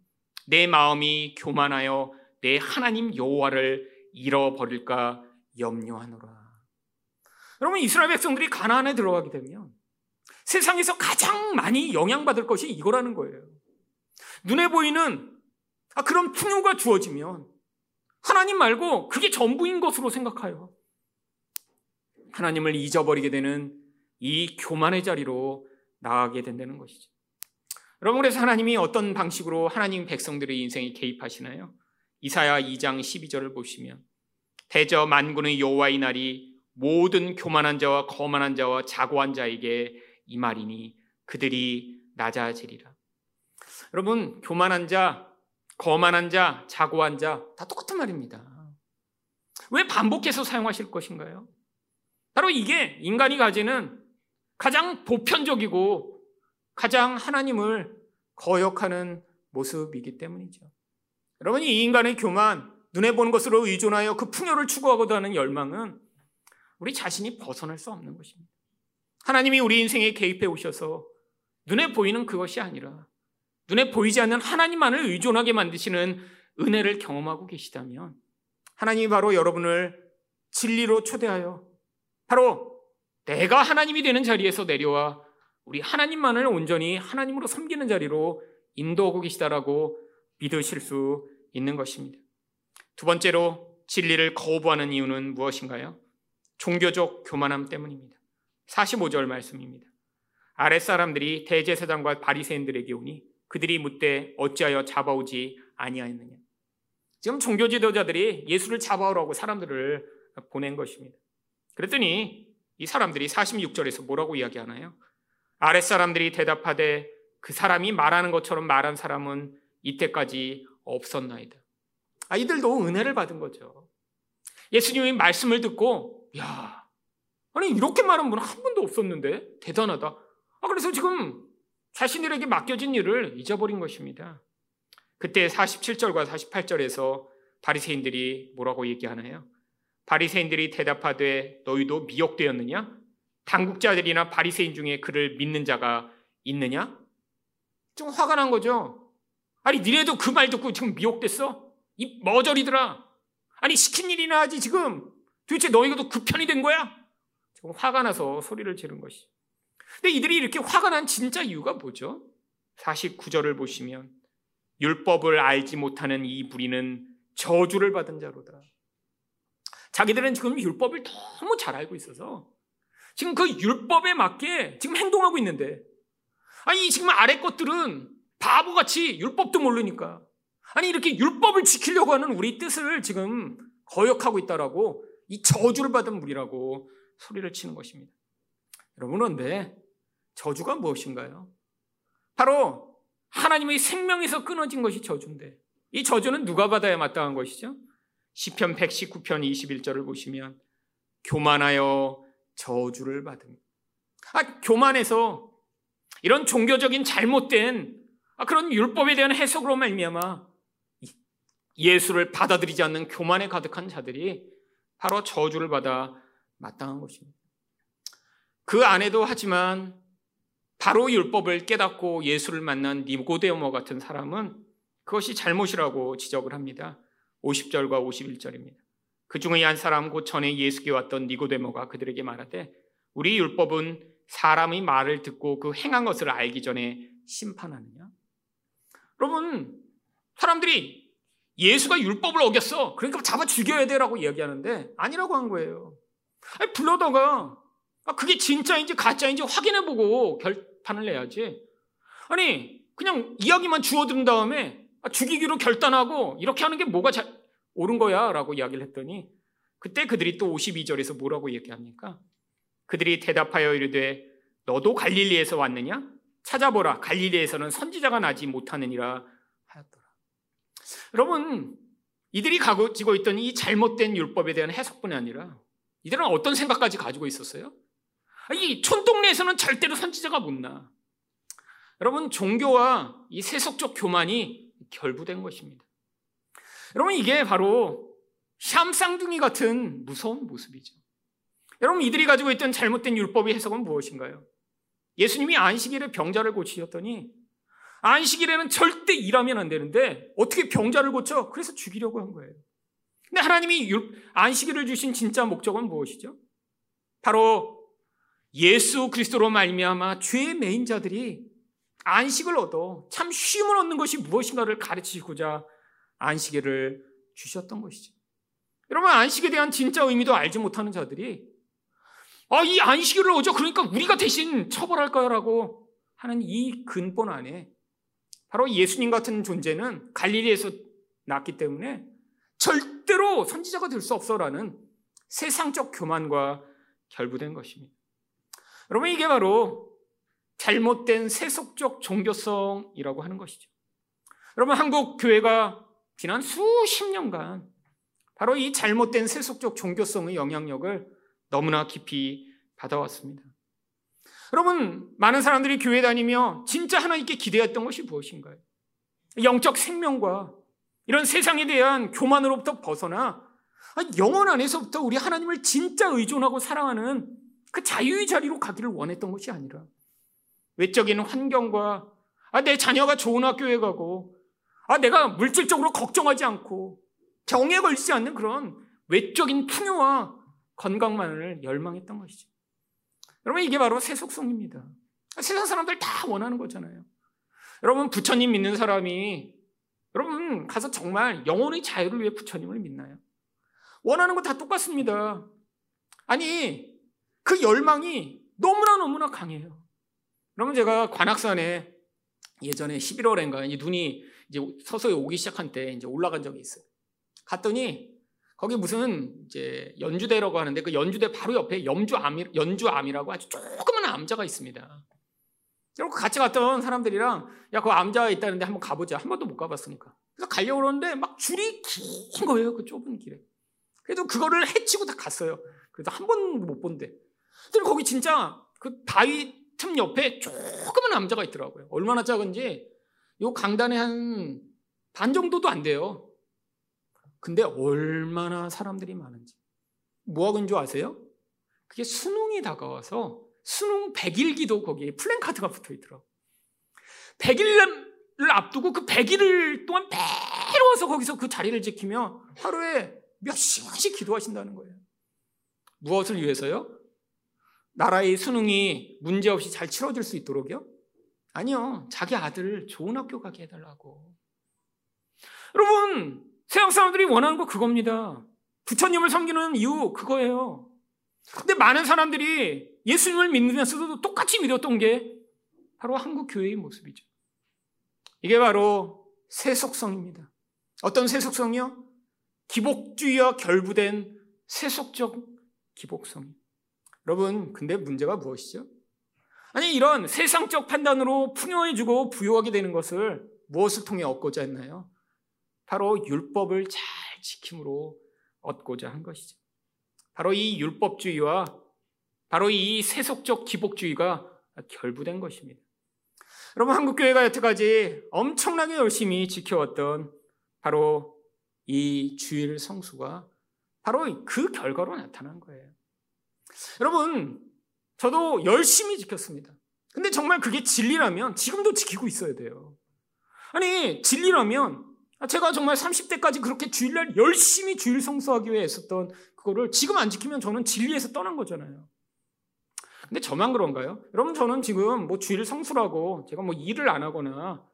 내 마음이 교만하여 내 하나님 여호와를 잃어버릴까 염려하노라. 여러분 이스라엘 백성들이 가나안에 들어가게 되면 세상에서 가장 많이 영향받을 것이 이거라는 거예요. 눈에 보이는 아, 그런 풍요가 주어지면 하나님 말고 그게 전부인 것으로 생각해요. 하나님을 잊어버리게 되는 이 교만의 자리로 나가게 된다는 것이죠. 여러분 그래서 하나님이 어떤 방식으로 하나님 백성들의 인생에 개입하시나요? 이사야 2장 12절을 보시면 대저 만군의 여호와의 날이 모든 교만한 자와 거만한 자와 자고한 자에게 이 말이니 그들이 낮아지리라. 여러분 교만한 자, 거만한 자, 자고한 자 다 똑같은 말입니다. 왜 반복해서 사용하실 것인가요? 바로 이게 인간이 가지는 가장 보편적이고 가장 하나님을 거역하는 모습이기 때문이죠. 여러분, 이 인간의 교만, 눈에 보는 것으로 의존하여 그 풍요를 추구하고자 하는 열망은 우리 자신이 벗어날 수 없는 것입니다. 하나님이 우리 인생에 개입해 오셔서 눈에 보이는 그것이 아니라 눈에 보이지 않는 하나님만을 의존하게 만드시는 은혜를 경험하고 계시다면 하나님이 바로 여러분을 진리로 초대하여 바로 내가 하나님이 되는 자리에서 내려와 우리 하나님만을 온전히 하나님으로 섬기는 자리로 인도하고 계시다라고 믿으실 수 있는 것입니다. 두 번째로 진리를 거부하는 이유는 무엇인가요? 종교적 교만함 때문입니다. 45절 말씀입니다. 아랫사람들이 대제사장과 바리새인들에게 오니 그들이 묻되 어찌하여 잡아오지 아니하였느냐. 지금 종교 지도자들이 예수를 잡아오라고 사람들을 보낸 것입니다. 그랬더니 이 사람들이 46절에서 뭐라고 이야기하나요? 아랫사람들이 대답하되 그 사람이 말하는 것처럼 말한 사람은 이때까지 없었나이다. 아, 이들도 은혜를 받은 거죠. 예수님의 말씀을 듣고, 야, 아니, 이렇게 말한 분은 한 번도 없었는데? 대단하다. 아, 그래서 지금 자신들에게 맡겨진 일을 잊어버린 것입니다. 그때 47절과 48절에서 바리새인들이 뭐라고 얘기하나요? 바리새인들이 대답하되 너희도 미혹되었느냐? 당국자들이나 바리새인 중에 그를 믿는 자가 있느냐? 좀 화가 난 거죠. 아니 니네도 그 말 듣고 지금 미혹됐어? 이 머저리들아. 아니 시킨 일이나 하지 지금. 도대체 너희가도 그 편이 된 거야? 지금 화가 나서 소리를 지른 것이. 근데 이들이 이렇게 화가 난 진짜 이유가 뭐죠? 49절을 보시면 율법을 알지 못하는 이 부리는 저주를 받은 자로다. 자기들은 지금 율법을 너무 잘 알고 있어서 지금 그 율법에 맞게 지금 행동하고 있는데 아니 지금 아래 것들은 바보같이 율법도 모르니까 아니 이렇게 율법을 지키려고 하는 우리 뜻을 지금 거역하고 있다라고 이 저주를 받은 무리라고 소리를 치는 것입니다. 여러분 그런데 저주가 무엇인가요? 바로 하나님의 생명에서 끊어진 것이 저주인데 이 저주는 누가 받아야 마땅한 것이죠? 시편 119편 21절을 보시면 교만하여 저주를 받음. 아, 교만해서 이런 종교적인 잘못된 아, 그런 율법에 대한 해석으로 말미암아 예수를 받아들이지 않는 교만에 가득한 자들이 바로 저주를 받아 마땅한 것입니다. 그 안에도 하지만 바로 율법을 깨닫고 예수를 만난 니고데모 같은 사람은 그것이 잘못이라고 지적을 합니다. 50절과 51절입니다. 그 중의 한 사람 곧 전에 예수께 왔던 니고데모가 그들에게 말하되 우리 율법은 사람의 말을 듣고 그 행한 것을 알기 전에 심판하느냐? 여러분 사람들이 예수가 율법을 어겼어. 그러니까 잡아 죽여야 돼라고 이야기하는데 아니라고 한 거예요. 아니, 불러다가 아, 그게 진짜인지 가짜인지 확인해보고 결판을 내야지. 아니 그냥 이야기만 주워든 다음에 아, 죽이기로 결단하고 이렇게 하는 게 뭐가 자, 옳은 거야 라고 이야기를 했더니 그때 그들이 또 52절에서 뭐라고 얘기합니까? 그들이 대답하여 이르되 너도 갈릴리에서 왔느냐? 찾아보라 갈릴리에서는 선지자가 나지 못하느니라 하였더라. 여러분 이들이 가지고 있던 이 잘못된 율법에 대한 해석뿐이 아니라 이들은 어떤 생각까지 가지고 있었어요? 이 촌동네에서는 절대로 선지자가 못 나. 여러분 종교와 이 세속적 교만이 결부된 것입니다. 여러분 이게 바로 샴쌍둥이 같은 무서운 모습이죠. 여러분 이들이 가지고 있던 잘못된 율법의 해석은 무엇인가요? 예수님이 안식일에 병자를 고치셨더니 안식일에는 절대 일하면 안 되는데 어떻게 병자를 고쳐? 그래서 죽이려고 한 거예요. 근데 하나님이 안식일을 주신 진짜 목적은 무엇이죠? 바로 예수 그리스도로 말미암아 죄의 메인 자들이 안식을 얻어 참 쉼을 얻는 것이 무엇인가를 가르치고자 안식일을 주셨던 것이죠. 여러분 안식에 대한 진짜 의미도 알지 못하는 자들이 아, 이 안식일을 오죠. 그러니까 우리가 대신 처벌할까요라고 하는 이 근본 안에 바로 예수님 같은 존재는 갈릴리에서 났기 때문에 절대로 선지자가 될 수 없어라는 세상적 교만과 결부된 것입니다. 여러분 이게 바로 잘못된 세속적 종교성이라고 하는 것이죠. 여러분 한국 교회가 지난 수십 년간 바로 이 잘못된 세속적 종교성의 영향력을 너무나 깊이 받아왔습니다. 여러분, 많은 사람들이 교회 다니며 진짜 하나님께 기대했던 것이 무엇인가요? 영적 생명과 이런 세상에 대한 교만으로부터 벗어나 영혼 안에서부터 우리 하나님을 진짜 의존하고 사랑하는 그 자유의 자리로 가기를 원했던 것이 아니라 외적인 환경과 아, 내 자녀가 좋은 학교에 가고 아, 내가 물질적으로 걱정하지 않고 병에 걸리지 않는 그런 외적인 풍요와 건강만을 열망했던 것이죠. 여러분 이게 바로 세속성입니다. 세상 사람들 다 원하는 거잖아요. 여러분 부처님 믿는 사람이 여러분 가서 정말 영혼의 자유를 위해 부처님을 믿나요? 원하는 거 다 똑같습니다. 아니 그 열망이 너무나 너무나 강해요. 그러면 제가 관악산에 예전에 11월인가 눈이 이제 서서히 오기 시작한 때 이제 올라간 적이 있어요. 갔더니 거기 무슨 이제 연주대라고 하는데 그 연주대 바로 옆에 염주암이, 연주암이라고 아주 조그만 암자가 있습니다. 그리고 같이 갔던 사람들이랑 야, 그 암자가 있다는데 한번 가보자. 한 번도 못 가봤으니까. 그래서 가려고 그러는데 막 줄이 긴 거예요. 그 좁은 길에. 그래도 그거를 해치고 다 갔어요. 그래도 한 번도 못 본대. 근데 거기 진짜 그 바위 틈 옆에 조그만 암자가 있더라고요. 얼마나 작은지 요 강단에 한반 정도도 안 돼요. 근데 얼마나 사람들이 많은지. 뭐 하고 있는 줄 아세요? 그게 수능이 다가와서 수능 100일 기도 거기에 플랜카드가 붙어 있더라고. 100일을 앞두고 그 100일 동안 매일 와서 거기서 그 자리를 지키며 하루에 몇 시간씩 기도하신다는 거예요. 무엇을 위해서요? 나라의 수능이 문제없이 잘 치러질 수 있도록요? 아니요. 자기 아들을 좋은 학교 가게 해달라고. 여러분, 세상 사람들이 원하는 거 그겁니다. 부처님을 섬기는 이유 그거예요. 근데 많은 사람들이 예수님을 믿으면서도 똑같이 믿었던 게 바로 한국 교회의 모습이죠. 이게 바로 세속성입니다. 어떤 세속성이요? 기복주의와 결부된 세속적 기복성. 여러분, 근데 문제가 무엇이죠? 아니, 이런 세상적 판단으로 풍요해주고 부유하게 되는 것을 무엇을 통해 얻고자 했나요? 바로 율법을 잘 지킴으로 얻고자 한 것이죠. 바로 이 율법주의와 바로 이 세속적 기복주의가 결부된 것입니다. 여러분, 한국교회가 여태까지 엄청나게 열심히 지켜왔던 바로 이 주일 성수가 바로 그 결과로 나타난 거예요. 여러분, 저도 열심히 지켰습니다. 근데 정말 그게 진리라면 지금도 지키고 있어야 돼요. 아니, 진리라면 제가 정말 30대까지 그렇게 주일날 열심히 주일 성수하기 위해 했었던 그거를 지금 안 지키면 저는 진리에서 떠난 거잖아요. 근데 저만 그런가요? 여러분, 저는 지금 뭐 주일 성수라고 제가 뭐 일을 안 하거나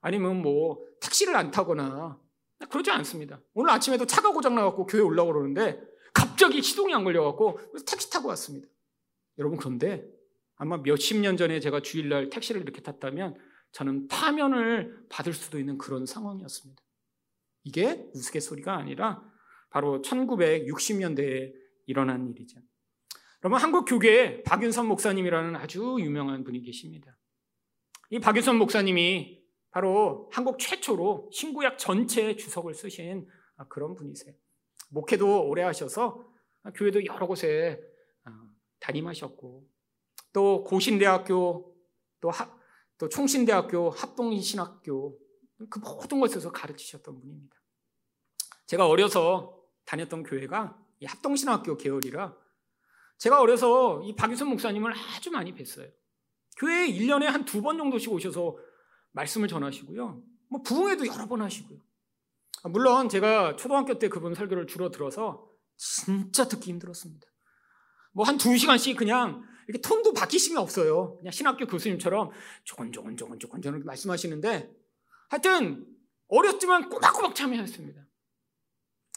아니면 뭐 택시를 안 타거나 그러지 않습니다. 오늘 아침에도 차가 고장나갖고 교회 올라오고 그러는데 갑자기 시동이 안 걸려갖고 택시 타고 왔습니다. 여러분, 그런데 아마 몇십 년 전에 제가 주일날 택시를 이렇게 탔다면 저는 파면을 받을 수도 있는 그런 상황이었습니다. 이게 우스갯소리가 아니라 바로 1960년대에 일어난 일이죠. 여러분, 한국 교계에 박윤선 목사님이라는 아주 유명한 분이 계십니다. 이 박윤선 목사님이 바로 한국 최초로 신구약 전체 주석을 쓰신 그런 분이세요. 목회도 오래 하셔서 교회도 여러 곳에 담임하셨고 또 고신대학교 또, 하, 또 총신대학교 합동신학교 그 모든 곳에서 가르치셨던 분입니다. 제가 어려서 다녔던 교회가 이 합동신학교 계열이라 제가 어려서 이 박유선 목사님을 아주 많이 뵀어요. 교회에 1년에 한 두 번 정도씩 오셔서 말씀을 전하시고요. 뭐 부흥회도 여러 번 하시고요. 물론 제가 초등학교 때 그분 설교를 주로 들어서 진짜 듣기 힘들었습니다. 뭐 한 두 시간씩 그냥 이렇게 톤도 바뀌심이 없어요. 그냥 신학교 교수님처럼 조곤조곤 조곤조곤조곤 말씀하시는데 하여튼 어렸지만 꼬박꼬박 참여했습니다.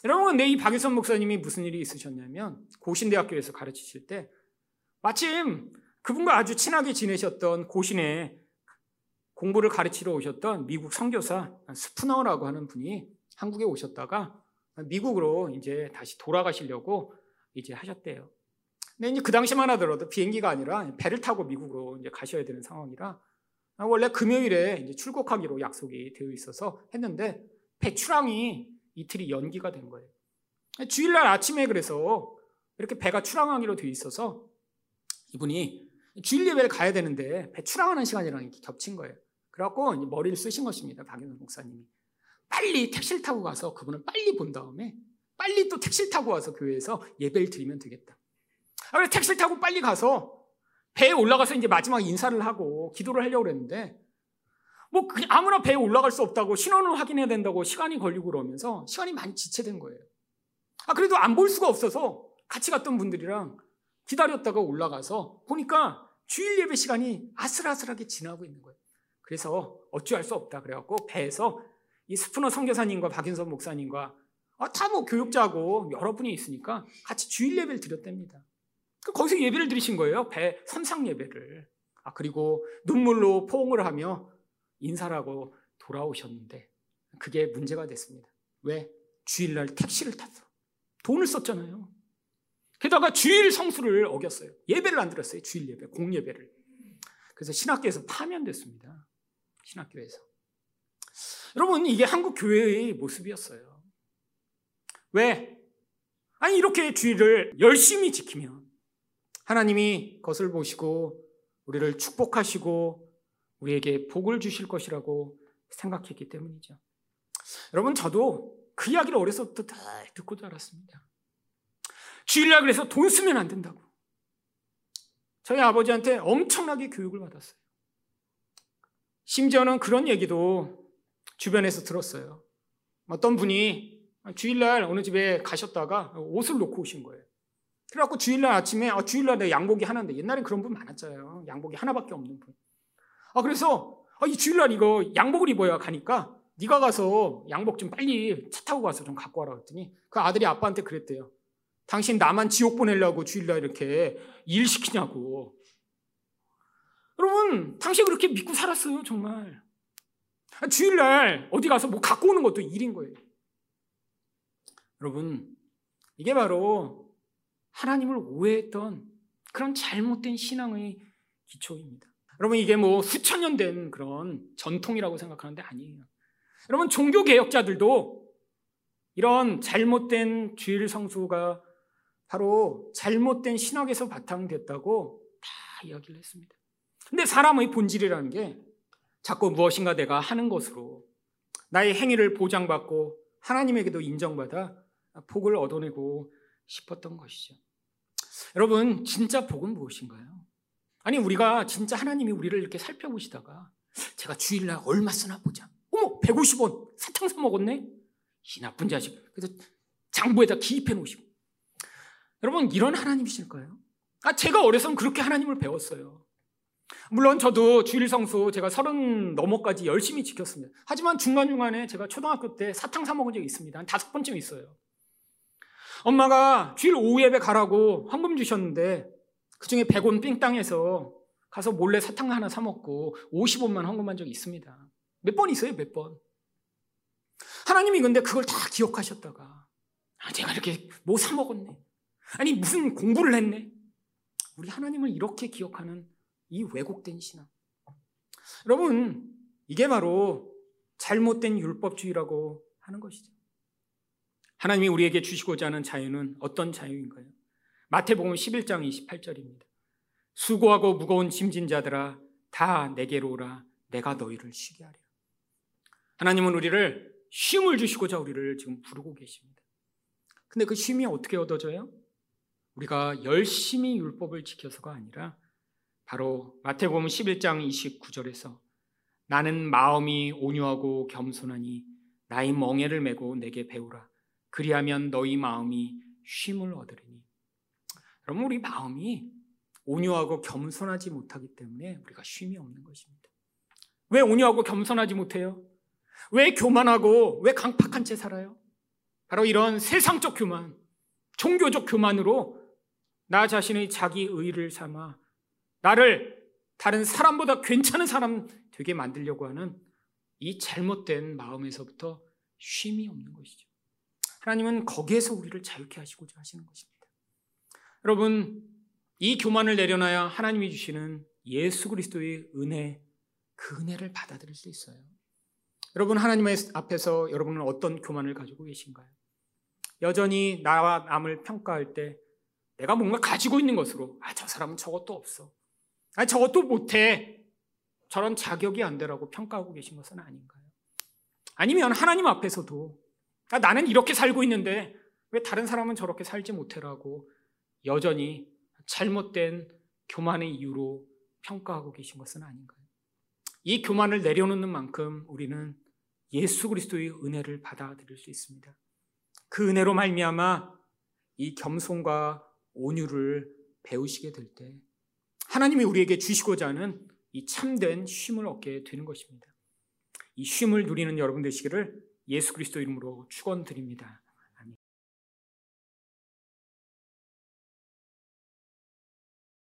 여러분, 내 이 박유선 목사님이 무슨 일이 있으셨냐면 고신대학교에서 가르치실 때 마침 그분과 아주 친하게 지내셨던 고신에 공부를 가르치러 오셨던 미국 선교사 스푸너라고 하는 분이 한국에 오셨다가 미국으로 이제 다시 돌아가시려고 이제 하셨대요. 근데 이제 그 당시만 하더라도 비행기가 아니라 배를 타고 미국으로 이제 가셔야 되는 상황이라 원래 금요일에 이제 출국하기로 약속이 되어 있어서 했는데 배 출항이 이틀이 연기가 된 거예요. 주일날 아침에 그래서 이렇게 배가 출항하기로 되어 있어서 이분이 주일 예배를 가야 되는데 배 출항하는 시간이랑 이렇게 겹친 거예요. 그래갖고 머리를 쓰신 것입니다. 박윤호 목사님이. 빨리 택시를 타고 가서 그분을 빨리 본 다음에 빨리 또 택시를 타고 와서 교회에서 예배를 드리면 되겠다. 아, 그래서 택시를 타고 빨리 가서 배에 올라가서 이제 마지막 인사를 하고 기도를 하려고 그랬는데 뭐 아무나 배에 올라갈 수 없다고 신원을 확인해야 된다고 시간이 걸리고 그러면서 시간이 많이 지체된 거예요. 아 그래도 안 볼 수가 없어서 같이 갔던 분들이랑 기다렸다가 올라가서 보니까 주일 예배 시간이 아슬아슬하게 지나고 있는 거예요. 그래서 어찌할 수 없다 그래갖고 배에서 이 스푸너 선교사님과 박인선 목사님과 아, 다 뭐 교육자고 여러 분이 있으니까 같이 주일 예배를 드렸답니다. 그 거기서 예배를 드리신 거예요. 배 선상 예배를. 아 그리고 눈물로 포옹을 하며 인사를 하고 돌아오셨는데 그게 문제가 됐습니다. 왜? 주일날 택시를 타서 돈을 썼잖아요. 게다가 주일 성수를 어겼어요. 예배를 안 드렸어요. 주일 예배, 공예배를. 그래서 신학교에서 파면됐습니다. 신학교에서. 여러분, 이게 한국 교회의 모습이었어요. 왜? 아니, 이렇게 주의를 열심히 지키면 하나님이 그것을 보시고 우리를 축복하시고 우리에게 복을 주실 것이라고 생각했기 때문이죠. 여러분, 저도 그 이야기를 다 듣고 자랐습니다. 주일날 그래서 돈 쓰면 안 된다고. 저희 아버지한테 엄청나게 교육을 받았어요. 심지어는 그런 얘기도 주변에서 들었어요. 어떤 분이 주일날 어느 집에 가셨다가 옷을 놓고 오신 거예요. 그래갖고 주일날 아침에 아, 주일날 내 양복이 하나인데 옛날엔 그런 분 많았잖아요. 양복이 하나밖에 없는 분. 아 그래서 아, 이 주일날 이거 양복을 입어야 가니까 네가 가서 양복 좀 빨리 차 타고 가서 좀 갖고 와라 그랬더니 그 아들이 아빠한테 그랬대요. 당신 나만 지옥 보내려고 주일날 이렇게 일 시키냐고. 여러분, 당신 그렇게 믿고 살았어요, 정말. 아, 주일날 어디 가서 뭐 갖고 오는 것도 일인 거예요. 여러분, 이게 바로 하나님을 오해했던 그런 잘못된 신앙의 기초입니다. 여러분, 이게 뭐 수천 년 된 그런 전통이라고 생각하는데 아니에요. 여러분, 종교개혁자들도 이런 잘못된 주일 성수가 바로 잘못된 신학에서 바탕됐다고 다 이야기를 했습니다. 근데 사람의 본질이라는 게 자꾸 무엇인가 내가 하는 것으로 나의 행위를 보장받고 하나님에게도 인정받아 복을 얻어내고 싶었던 것이죠. 여러분, 진짜 복은 무엇인가요? 아니, 우리가 진짜 하나님이 우리를 이렇게 살펴보시다가 제가 주일날 얼마 쓰나 보자. 어머, 150원 사탕 사 먹었네? 이 나쁜 자식. 그래서 장부에다 기입해 놓으시고. 여러분, 이런 하나님이실까요? 아, 제가 어려서는 그렇게 하나님을 배웠어요. 물론 저도 주일 성수 제가 서른 넘어까지 열심히 지켰습니다. 하지만 중간중간에 제가 초등학교 때 사탕 사 먹은 적이 있습니다. 한 다섯 번쯤 있어요. 엄마가 주일 오후 예배 가라고 헌금 주셨는데 그 중에 100원 삥땅에서 가서 몰래 사탕 하나 사 먹고 50원만 헌금한 적이 있습니다. 몇 번 있어요, 몇 번. 하나님이 근데 그걸 다 기억하셨다가 아, 제가 이렇게 뭐 사 먹었네. 아니 무슨 공부를 했네. 우리 하나님을 이렇게 기억하는 이 왜곡된 신앙. 여러분, 이게 바로 잘못된 율법주의라고 하는 것이죠. 하나님이 우리에게 주시고자 하는 자유는 어떤 자유인가요? 마태복음 11장 28절입니다. 수고하고 무거운 짐진 자들아 다 내게로 오라 내가 너희를 쉬게 하리라. 하나님은 우리를 쉼을 주시고자 우리를 지금 부르고 계십니다. 근데 그 쉼이 어떻게 얻어져요? 우리가 열심히 율법을 지켜서가 아니라 바로 마태복음 11장 29절에서 나는 마음이 온유하고 겸손하니 나의 멍에를 메고 내게 배우라. 그리하면 너희 마음이 쉼을 얻으리니. 여러분 우리 마음이 온유하고 겸손하지 못하기 때문에 우리가 쉼이 없는 것입니다. 왜 온유하고 겸손하지 못해요? 왜 교만하고 왜 강팍한 채 살아요? 바로 이런 세상적 교만, 종교적 교만으로 나 자신의 자기 의를 삼아 나를 다른 사람보다 괜찮은 사람 되게 만들려고 하는 이 잘못된 마음에서부터 쉼이 없는 것이죠. 하나님은 거기에서 우리를 자유케 하시고자 하시는 것입니다. 여러분, 이 교만을 내려놔야 하나님이 주시는 예수 그리스도의 은혜, 그 은혜를 받아들일 수 있어요. 여러분, 하나님 앞에서 여러분은 어떤 교만을 가지고 계신가요? 여전히 나와 남을 평가할 때 내가 뭔가 가지고 있는 것으로, 아, 저 사람은 저것도 없어. 아, 저것도 못해. 저런 자격이 안 되라고 평가하고 계신 것은 아닌가요? 아니면 하나님 앞에서도 아, 나는 이렇게 살고 있는데 왜 다른 사람은 저렇게 살지 못해라고 여전히 잘못된 교만의 이유로 평가하고 계신 것은 아닌가요? 이 교만을 내려놓는 만큼 우리는 예수 그리스도의 은혜를 받아들일 수 있습니다. 그 은혜로 말미암아 이 겸손과 온유를 배우시게 될 때 하나님이 우리에게 주시고자 하는 이 참된 쉼을 얻게 되는 것입니다. 이 쉼을 누리는 여러분 되시기를 예수 그리스도 이름으로 축원드립니다.